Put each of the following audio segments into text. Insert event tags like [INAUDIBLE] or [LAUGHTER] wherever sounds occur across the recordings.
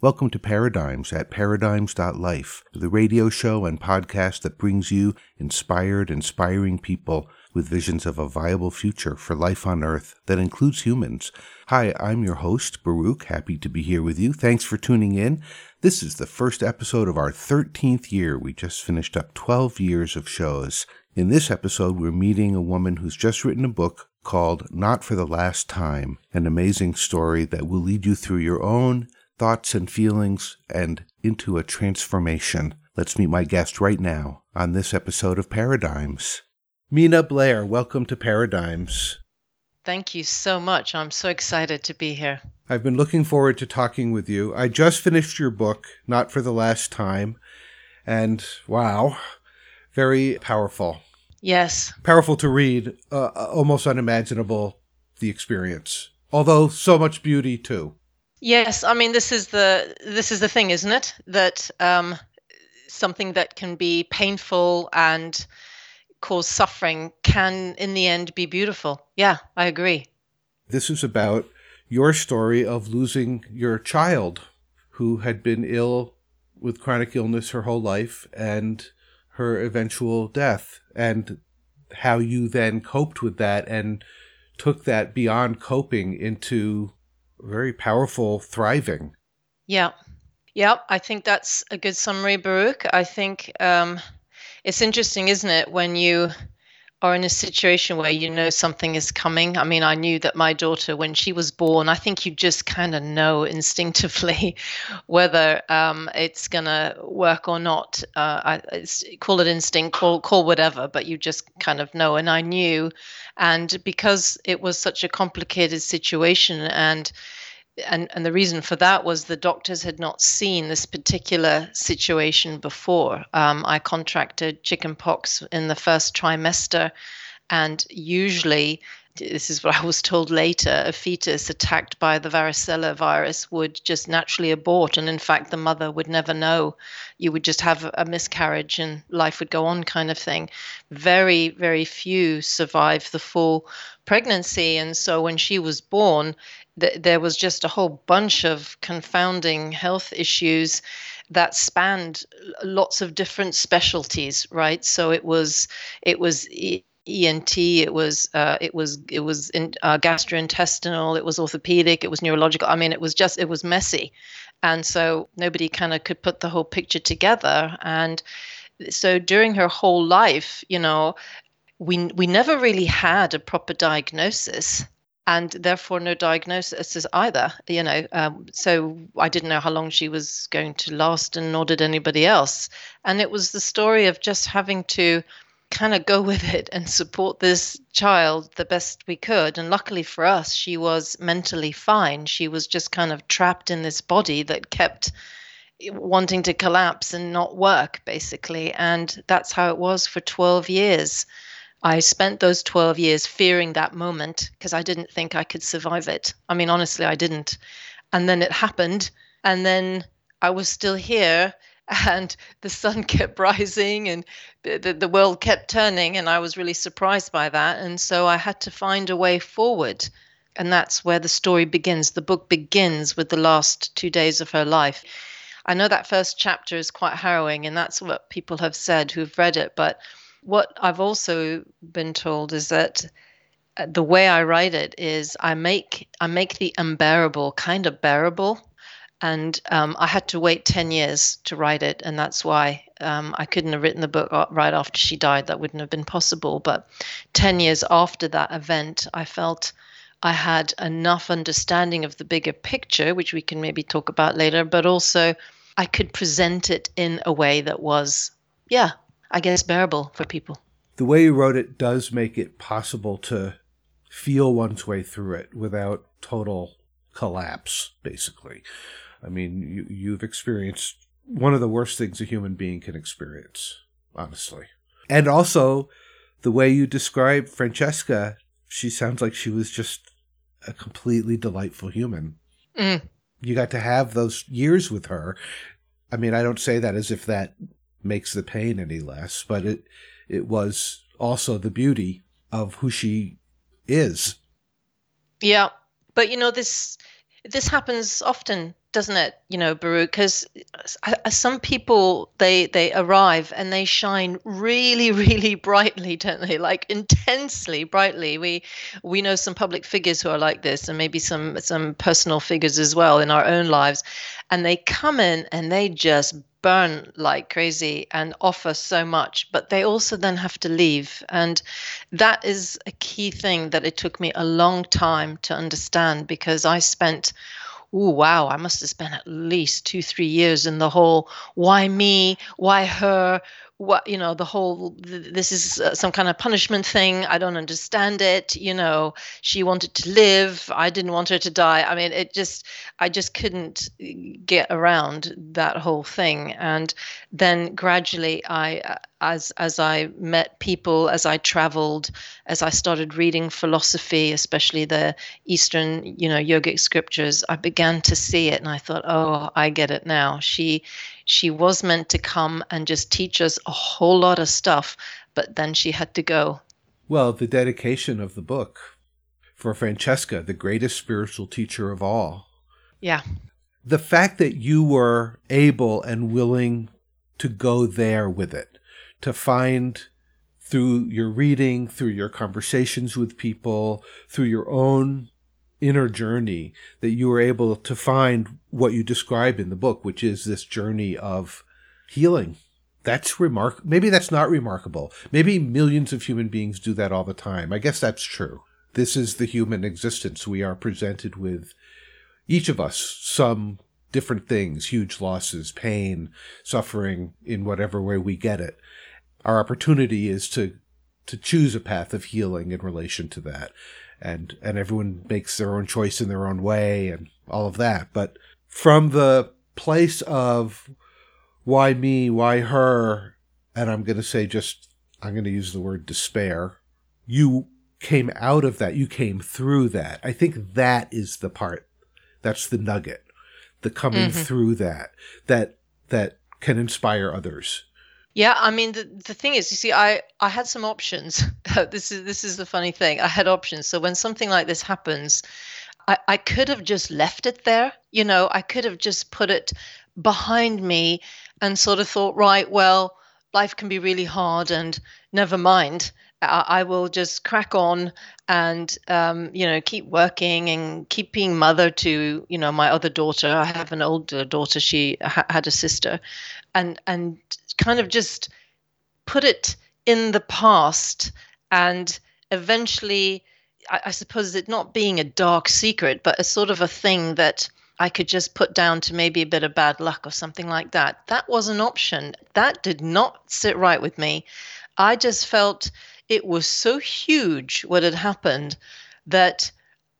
Welcome to Paradigms at paradigms.life, the radio show and podcast that brings you inspired, inspiring people with visions of a viable future for life on Earth that includes humans. Hi, I'm your host, Baruch. Happy to be here with you. Thanks for tuning in. This is the first episode of our 13th year. We just finished up 12 years of shows. In this episode, we're meeting a woman who's just written a book called Not for the Last Time, an amazing story that will lead you through your own thoughts and feelings and into a transformation. Let's meet my guest right now on this episode of Paradigms. Mina Blair, welcome to Paradigms. Thank you so much. I'm so excited to be here. I've been looking forward to talking with you. I just finished your book, Not for the Last Time, and wow, very powerful. Yes. Powerful to read, uh, almost unimaginable the experience. Although so much beauty too. Yes, I mean this is the this is the thing, isn't it? That um, something that can be painful and cause suffering can, in the end, be beautiful. Yeah, I agree. This is about your story of losing your child who had been ill with chronic illness her whole life and her eventual death and how you then coped with that and took that beyond coping into very powerful thriving. Yeah. Yeah, I think that's a good summary, Baruch. I think um, it's interesting, isn't it, when you are in a situation where you know something is coming. I mean, I knew that my daughter, when she was born, I think you just kind of know instinctively [LAUGHS] whether um, it's going to work or not. Uh, I call it instinct, call call whatever, but you just kind of know. And I knew, and because it was such a complicated situation, and and and the reason for that was the doctors had not seen this particular situation before. Um, I contracted chickenpox in the first trimester, and usually. This is what I was told later. A fetus attacked by the varicella virus would just naturally abort. And in fact, the mother would never know. You would just have a miscarriage and life would go on, kind of thing. Very, very few survive the full pregnancy. And so when she was born, th- there was just a whole bunch of confounding health issues that spanned lots of different specialties, right? So it was it was. ENT, it was uh, it was it was in, uh, gastrointestinal, it was orthopedic, it was neurological. I mean, it was just it was messy, and so nobody kind of could put the whole picture together. And so during her whole life, you know, we we never really had a proper diagnosis and therefore no diagnosis either you know um, so i didn't know how long she was going to last and nor did anybody else. And it was the story of just having to kind of go [LAUGHS] with it and support this child the best we could. And luckily for us she was mentally fine. She was just kind of trapped in this body that kept wanting to collapse and not work basically. And that's how it was for 12 years I spent those 12 years fearing that moment because I didn't think I could survive it. I mean, honestly, I didn't. And then it happened. And then I was still here [LAUGHS] and the sun [LAUGHS] kept rising and the, the, world kept turning. And I was really surprised by that. And so I had to find a way forward. And that's where the story begins. The book begins with the last two days of her life. I know that first chapter is quite harrowing, and that's what people have said who've read it. But what I've also been told is that uh, the way I write it is I make I make the unbearable kind of bearable, and um, I had to wait ten years to write it, and that's why um, I couldn't have written the book right after she died. That wouldn't have been possible. But ten years after that event, I felt I had enough understanding of the bigger picture, which we can maybe talk about later, but also I could present it in a way that was, yeah, I guess, bearable for people. The way you wrote it does make it possible to feel one's way through it without total collapse, basically. I mean, you, you've experienced one of the worst things a human being can experience, honestly. And also, the way you describe Francesca, she sounds like she was just a completely delightful human. Mm. You got to have those years with her. I mean, I don't say that as if that makes the pain any less, but it it was also the beauty of who she is. Yeah, but you know this this happens often doesn't it? You know, Baruch, because uh, uh, some people they they arrive and they shine really, [LAUGHS] really brightly, don't they? Like intensely brightly. We we know some public figures who are like this, and maybe some some personal figures as well in our own lives, and they come in and they just burn like crazy and offer so much, but they also then have to leave. And that is a key thing that it took me a long time to understand because I spent oh wow i must have spent at least two three years in the whole why me why her what you know the whole this is uh, some kind of punishment thing. I don't understand it you know. She wanted to live. I didn't want her to die. I mean it just i just couldn't uh, get around that whole thing. And then gradually i uh, as as i met people as i traveled as i started reading philosophy especially the eastern you know yogic scriptures i began to see it and i thought oh i get it now. She she was meant to come and just teach us a whole lot of stuff, but then she had to go. Well, the dedication of the book for Francesca, the greatest spiritual teacher of all. Yeah. The fact that you were able and willing to go there with it, to find through your reading, through your conversations with people, through your own inner journey that you were able to find what you describe in the book, which is this journey of healing. That's remark. Maybe that's not remarkable. Maybe millions of human beings do that all the time. I guess that's true. This is the human existence. We are presented with each of us some different things, huge losses, pain, suffering in whatever way we get it. Our opportunity is to to choose a path of healing in relation to that and and everyone makes their own choice in their own way and all of that. But from the place of why me why her and i'm going to say just i'm going to use the word despair you came out of that you came through that. I think that is the part. That's the nugget. The coming mm-hmm. through that that that can inspire others yeah, I mean the the thing is, you see, I I had some options. [LAUGHS] this is this is the funny thing. I had options. So when something like this happens, I I could have just left it there. You know, I could have just put it behind me and sort of thought, right, well, life can be really hard, and never mind. I, I will just crack on and um, you know keep working and keep being mother to you know my other daughter. I have an older daughter. She ha- had a sister, and and kind of just put it in the past and eventually I, I, suppose it not being a dark secret but a sort of a thing that i could just put down to maybe a bit of bad luck or something like that. That was an option. That did not sit right with me. I just felt it was so huge what had happened that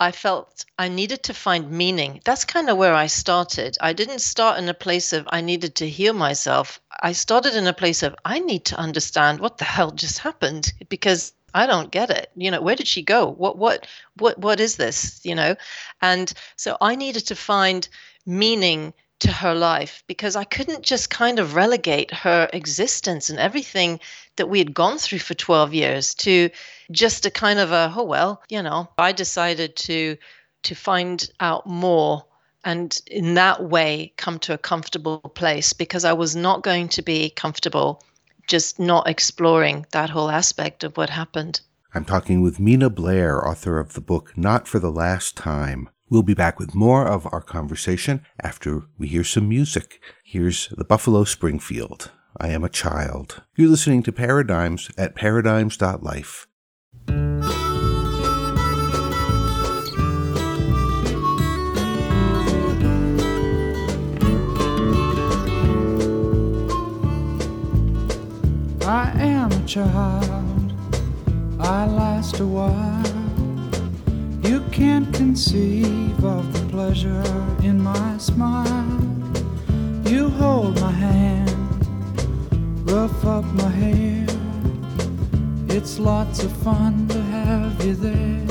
I felt I needed to find meaning. That's kind of where I started. I didn't start in a place of I needed to heal myself. I started in a place of I need to understand what the hell just happened because I don't get it. You know, where did she go? What what what what is this, you know? And so I needed to find meaning to her life because I couldn't just kind of relegate her existence and everything that we had gone through for 12 years to just a kind of a oh well you know I decided to to find out more and in that way come to a comfortable place because I was not going to be comfortable just not exploring that whole aspect of what happened. I'm talking with Mina Blair, author of the book Not for the Last Time We'll be back with more of our conversation after we hear some music. Here's the Buffalo Springfield. I am a child. You're listening to Paradigms at paradigms.life. I am a child. I last a while. Can't conceive of the pleasure in my smile. You hold my hand, rough up my hair. It's lots of fun to have you there.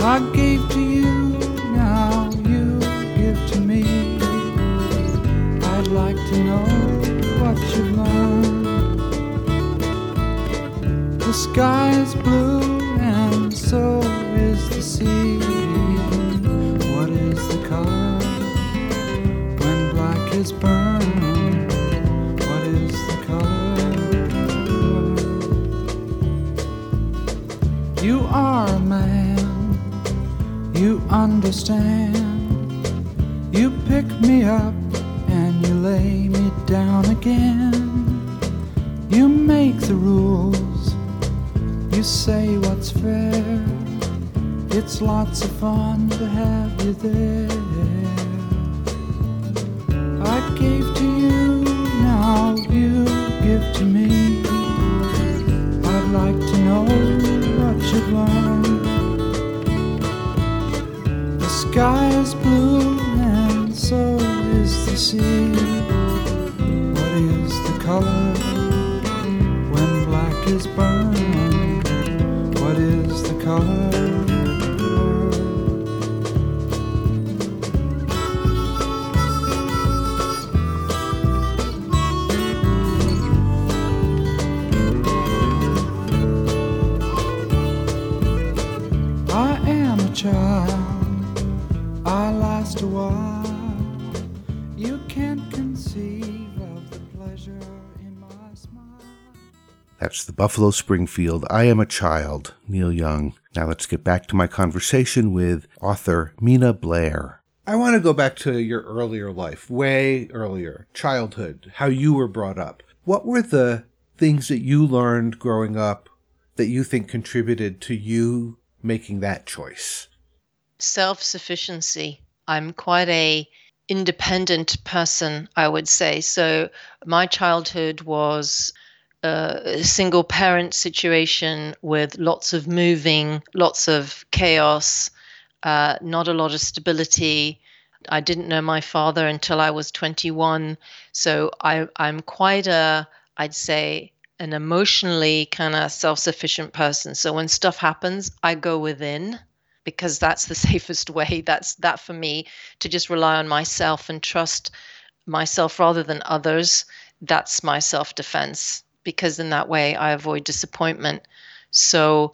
I gave to you, now you give to me. I'd like to know what you've learned. The sky is blue what is the color when black is burned. What is the color? You are a man, you understand. You pick me up and you lay me down again. You make the rules, you say what's fair. It's lots of fun to have you there. I gave to you, now you give to me. I'd like to know what you've learned. The sky is blue and so is the sea. What is the color can't conceive of the pleasure in my smile. That's the Buffalo Springfield I Am a Child, Neil Young. Now let's get back to my conversation with author Mina Blair. I want to go back to your earlier life, way earlier, childhood, how you were brought up. What were the things that you learned growing up that you think contributed to you making that choice? self-sufficiency i'm quite a independent person i would say. So my childhood was a single parent situation with lots of moving lots of chaos uh, not a lot of stability. I didn't know my father until i was 21 so I, i'm quite a i'd say an emotionally kind of self-sufficient person. So when stuff happens i go within because that's the [LAUGHS] safest way. That's that for me to just rely on myself and trust myself rather than others. That's my self defense because in that way i avoid disappointment. So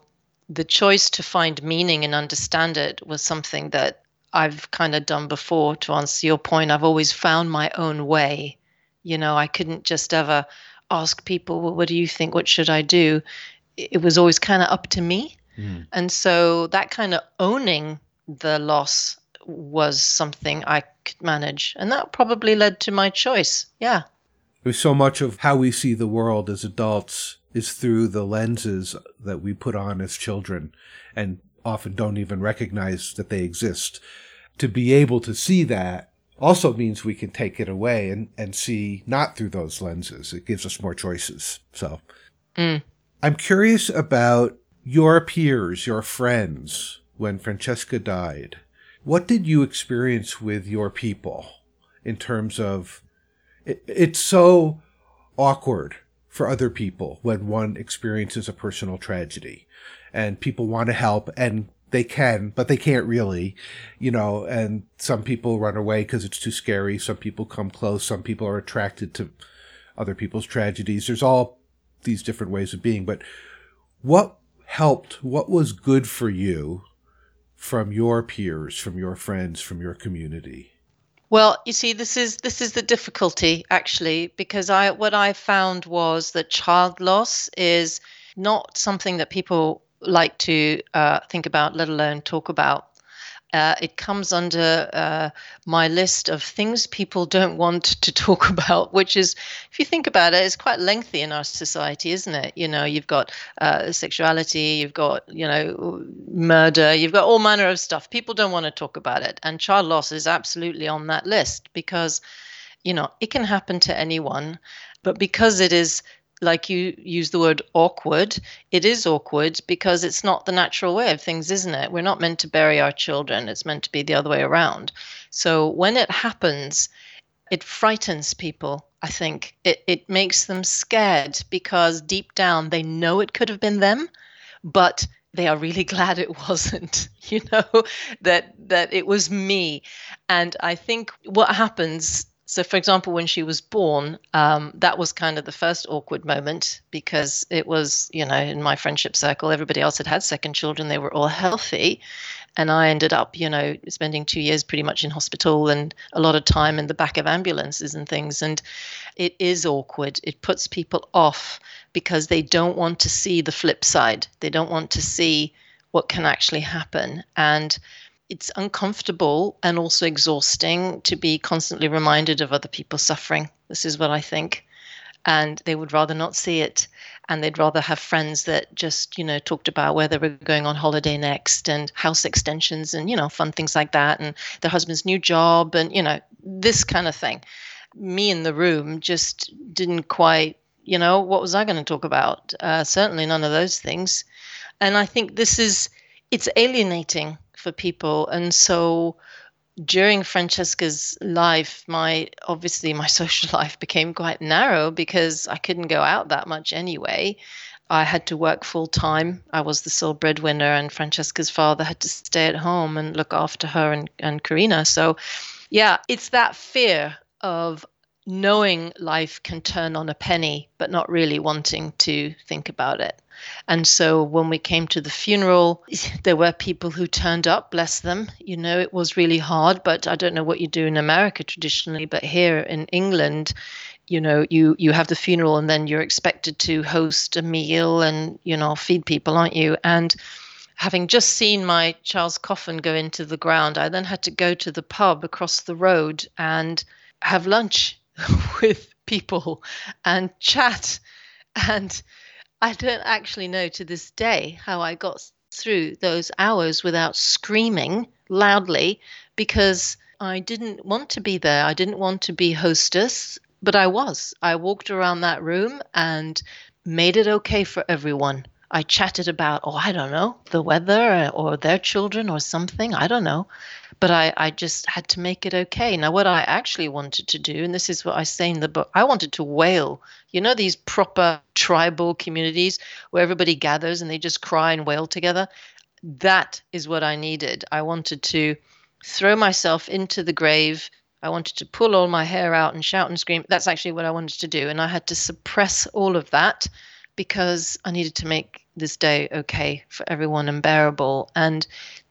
the choice to find meaning and understand it was something that i've kind of done before to answer your point. I've always found my own way. You know i couldn't just ever ask people well what do you think? What should i do? It was always kind of up to me and so that kind of owning the loss was something I could manage. And that probably led to my choice. Yeah. There's so much of how we see the world as adults is through the lenses that we put on as children and often don't even recognize that they exist. To be able to see that also means we can take it away and, and see not through those lenses. It gives us more choices. So Mm. I'm curious about your peers, your friends, when Francesca died. What did you experience with your people in terms of it, it's so awkward for other people when one experiences a personal tragedy and people want to help and they can, but they can't really, you know, and some people run away because it's too scary. Some people come close. Some people are attracted to other people's tragedies. There's all these different ways of being, but what helped? What was good for you from your peers, from your friends, from your community? Well, you see, this is this is the difficulty actually, because I what I found was that child loss is not something that people like to uh, think about, let alone talk about. Uh, it comes under uh, my list of things people don't want to talk [LAUGHS] about, which is, if you think about it, it's quite lengthy in our society, isn't it? You know, you've got uh, sexuality, you've got, you know, murder, you've got all manner of stuff. People don't want to talk about it. And child loss is absolutely on that list because, you know, it can happen to anyone. But because it is like you use the word awkward, it is awkward because it's not the natural way of things, isn't it? We're not meant to bury our children, it's meant to be the other way around. So when it happens, it frightens people, I think. It, it makes them scared because deep down they know it could have been them, but they are really [LAUGHS] glad it wasn't [LAUGHS] you know that that it was me and i think what happens so, for example, when she was born, um, that was kind of the first awkward moment because it was, you know, in my friendship circle, everybody else had had second children. They were all [LAUGHS] healthy. And I ended up, you know, spending two years pretty much in hospital and a lot of time in the back of ambulances and things. And it is awkward. It puts people off because they don't want to see the flip side, they don't want to see what can actually happen. And it's uncomfortable and also exhausting to be constantly reminded of other people suffering. This is what I think. And they would rather not see it. And they'd rather have friends that just, you know, talked about where they were going on holiday next and house extensions and, you know, fun things like that and their husband's new job and, you know, this kind of thing. Me in the room just didn't quite, you know, what was I going to talk about? Uh, certainly none of those things. And I think this is, it's alienating for people. And so during Francesca's life, my obviously my [LAUGHS] social life became quite narrow because I couldn't go out that much anyway. I had to work full time. I was the sole breadwinner, and Francesca's father had to stay at home and look after her and, and Karina. So, yeah, it's that fear of knowing life can turn on a penny, but not really wanting to think about it. And so when we came to the funeral, [LAUGHS] there were people who turned up, bless them. You know, it was really hard, but I don't know what you do in America traditionally, but here in England, you know, you you have the funeral and then you're expected to host a meal and, you know, feed people, aren't you? And having just seen my child's coffin go into the ground, I then had to go to the pub across the road and have lunch [LAUGHS] with people and chat and I don't actually know to this day how I got through those hours without screaming loudly because I didn't want to be there. I didn't want to be hostess, but I was. I walked around that room and made it okay for everyone. I chatted about, oh, I don't know, the weather uh, or their children or something. I don't know but I, I just had to make it okay. Now, what I actually wanted to do, and this is what I say in the book, I wanted to wail. You know, these proper tribal communities where everybody gathers and they just cry and wail together? That is what I needed. I wanted to throw myself into the grave. I wanted to pull all my hair out and shout and scream. That's actually what I wanted to do. And I had to suppress all of that because I needed to make this day okay for everyone and bearable. And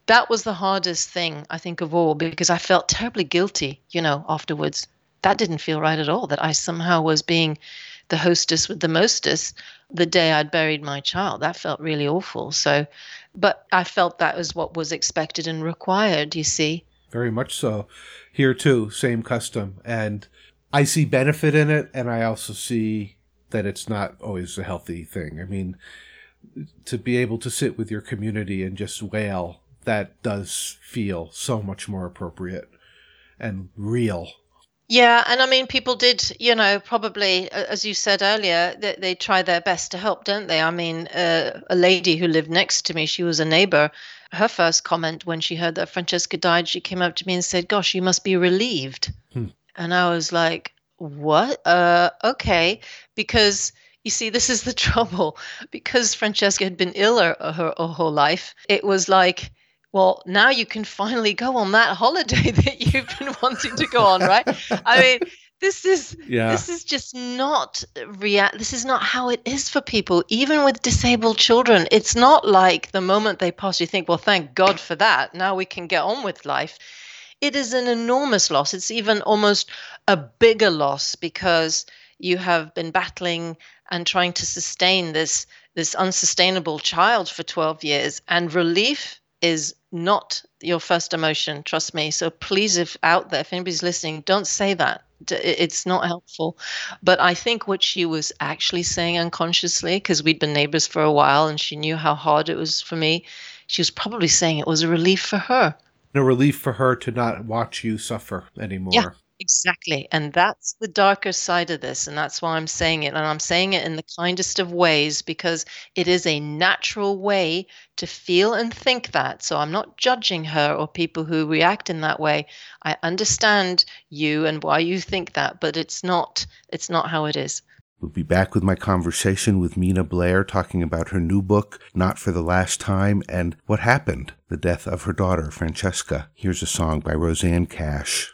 that was the hardest thing I think of all because I felt terribly guilty, you know, afterwards. That didn't feel right at all that I somehow was being the hostess with the mostess the day I'd buried my child. That felt really awful. So, but I felt that was what was expected and required, you see. Very much so. Here too, same custom. And I see benefit in it, and I also see that it's not always a healthy thing. I mean, to be able to sit with your community and just wail that does feel so much more appropriate and real. Yeah, and I mean, people did, you know, probably, as you said earlier, they, they try their best to help, don't they? I mean, uh, a lady who lived next to me, she was a neighbor. Her first comment when she heard that Francesca died, she came up to me and said, Gosh, you must be relieved. Hmm. And I was like, What? Uh, okay. Because you see, this is the [LAUGHS] trouble. Because Francesca had been ill her, her, her whole life, it was like, well, now you can finally go on that holiday [LAUGHS] that you've been wanting to go on, right? I mean, this is yeah. this is just not rea- this is not how it is for people even with disabled children it's not like the moment they pass you think well thank god for that now we can get on with life it is an enormous loss it's even almost a bigger loss because you have been battling and trying to sustain this this unsustainable child for 12 years and relief is not your first emotion trust me. So please if out there if anybody's listening don't say that. It's not helpful. But i think what she was actually saying unconsciously because we'd been neighbors for a while and she knew how hard it was for me she was probably saying it was a relief for her. A relief for her to not watch you suffer anymore. Yeah Exactly. And that's the darker side of this. And that's why I'm saying it. And I'm saying it in the kindest of ways because it is a natural way to feel and think that. So I'm not judging her or people who react in that way. I understand you and why you think that, but it's not it's not how it is. We'll be back with my conversation with Mina Blair talking about her new book, Not for the Last Time, and what happened, the death of her daughter, Francesca. Here's a song by Rosanne Cash.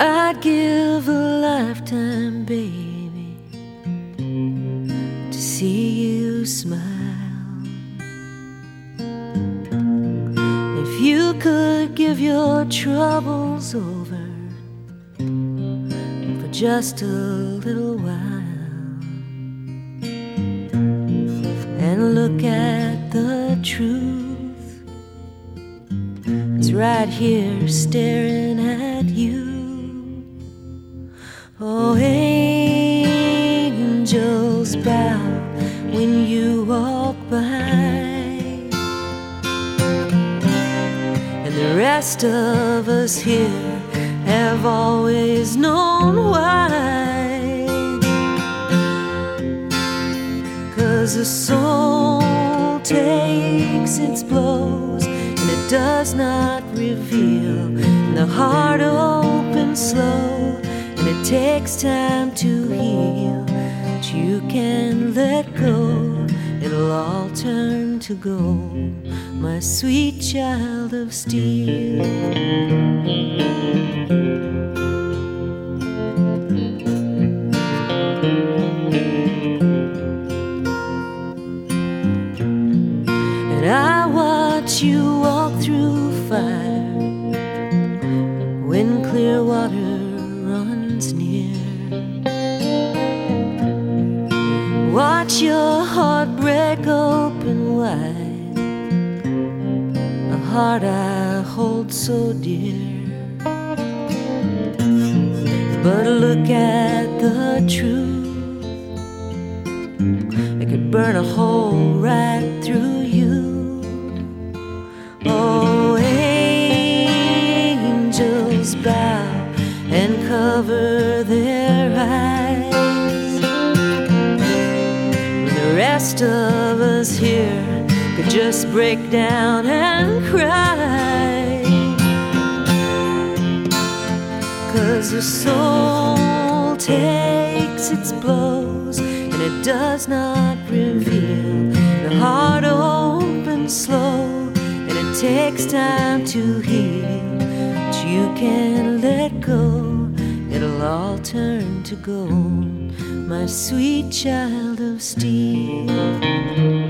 I'd give a lifetime, baby, to see you smile. If you could give your troubles over for just a little while. And look at truth. It's right here staring at you. Oh, angels bow when you walk by. And the rest of us here have always known why. Cause the soul takes its blows and it does not reveal. And the heart opens slow and it takes time to heal. But you can let go, it'll all turn to gold. My sweet child of steel. You walk through fire when clear water runs near. Watch your heart break open wide, a heart I hold so dear. But look at the truth. It could burn a hole break down and cry. Cause the soul takes its blows and it does not reveal. The heart opens slow and it takes time to heal. But you can let go, it'll all turn to gold. My sweet child of steel.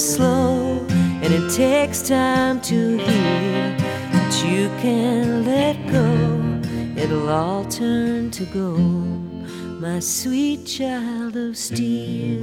Slow and it takes time to heal. But you can let go, it'll all turn to gold. My sweet child of steel.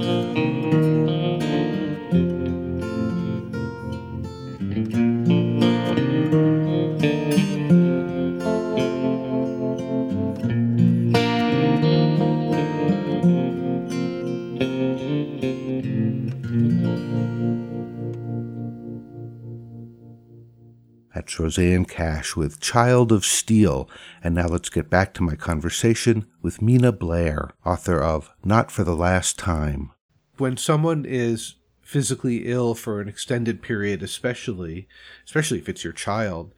Rosanne Cash with Child of Steel. And now let's get back to my conversation with Mina Blair, author of Not for the Last Time. When someone is physically ill for an extended period, especially, especially if it's your child,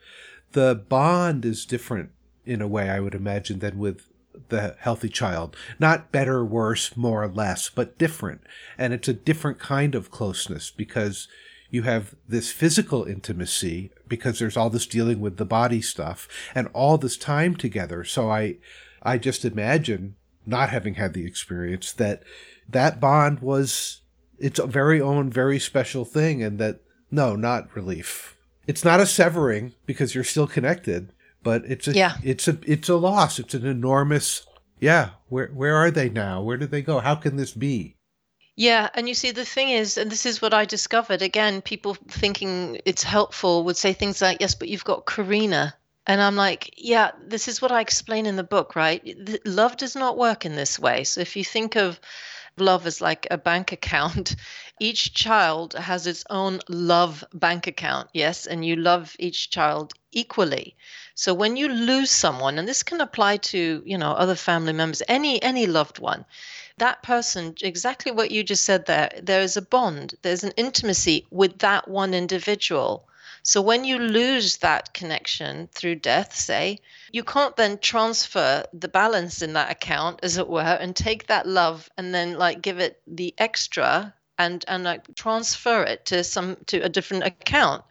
the bond is different in a way, I would imagine, than with the healthy child. Not better, worse, more or less, but different. And it's a different kind of closeness because you have this physical intimacy because there's all this dealing with the body stuff and all this time together. So I, I just imagine not having had the experience that that bond was its very own, very special thing. And that, no, not relief. It's not a severing because you're still connected, but it's a, Yeah. it's a, it's a loss. It's an enormous, yeah. Where, where are they now? Where did they go? How can this be? Yeah, and you see, the thing is, and this is what I discovered again, people thinking it's helpful would say things like, yes, but you've got Karina. And I'm like, yeah, this is what I explain in the book, right? Love does not work in this way. So if you think of love is like a bank account, [LAUGHS] each child has its own love bank account, yes, and you love each child equally. So when you lose someone, and this can apply to, you know, other family members, any any loved one, that person, exactly what you just said there, there is a bond, there's an intimacy with that one individual. So when you lose that connection through death, say, you can't then transfer the balance in that account, as it were, and take that love and then like give it the extra and and like transfer it to some to a different account.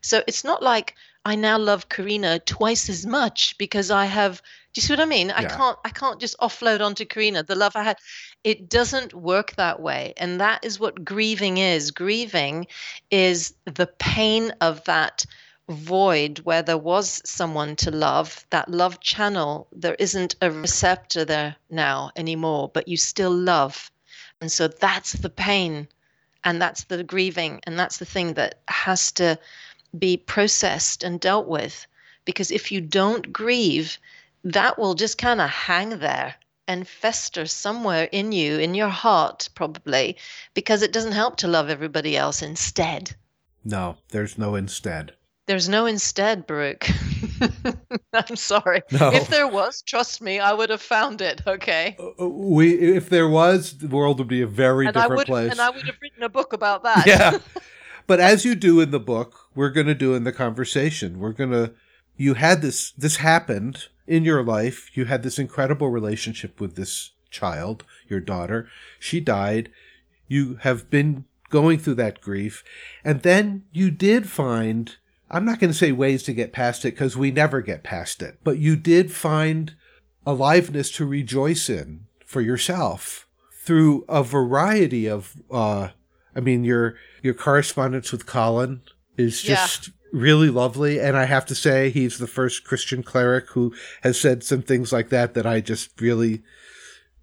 So it's not like I now love Karina twice as much because I have do you see what I mean? I Yeah. can't I can't just offload onto Karina the love I had. It doesn't work that way. And that is what grieving is. Grieving is the pain of that void where there was someone to love, that love channel, there isn't a receptor there now anymore, but you still love. And so that's the pain and that's the grieving and that's the thing that has to be processed and dealt with because if you don't grieve that will just kind of hang there and fester somewhere in you in your heart probably because it doesn't help to love everybody else instead No, there's no instead. there's no instead Baruch. [LAUGHS] i'm sorry No. if there was trust me i would have found it okay Uh, We, if there was, the world would be a very and i different would place. and i would have written a book about that [LAUGHS] yeah. But as you do in the book, we're going to do in the conversation. We're going to, you had this, this happened in your life. You had this incredible relationship with this child, your daughter. She died. You have been going through that grief. And then you did find, I'm not going to say ways to get past it because we never get past it, but you did find aliveness to rejoice in for yourself through a variety of, uh, I mean, your your correspondence with Colin is Yeah. just really lovely, and I have to say he's the first Christian cleric who has said some things like that that I just really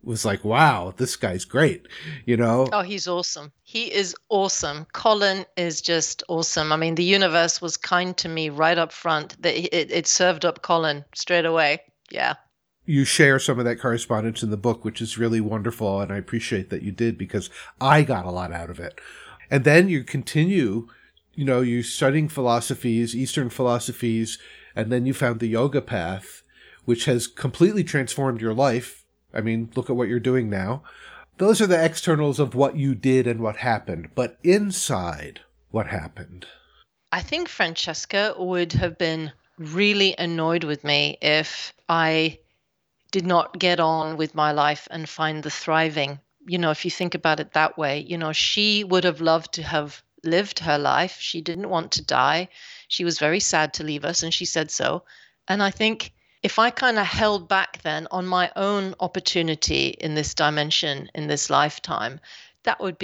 was like, wow, this guy's great, you know. Oh, he's awesome. He is awesome. Colin is just awesome. I mean, the universe was kind to me right up front. That it, it served up Colin straight away. Yeah. You share some of that correspondence in the book, which is really wonderful, and I appreciate that you did because I got a lot out of it. And then you continue, you know, you studying philosophies, Eastern philosophies, and then you found the yoga path, which has completely transformed your life. I mean, look at what you're doing now. Those are the externals of what you did and what happened, but inside, what happened? I think Francesca would have been really annoyed with me if I did not get on with my life and find the thriving. You know, if you think about it that way, you know, she would have loved to have lived her life. She didn't want to die. She was very sad to leave us, and she said so. And I think if I kind of held back then on my own opportunity in this dimension, in this lifetime, that would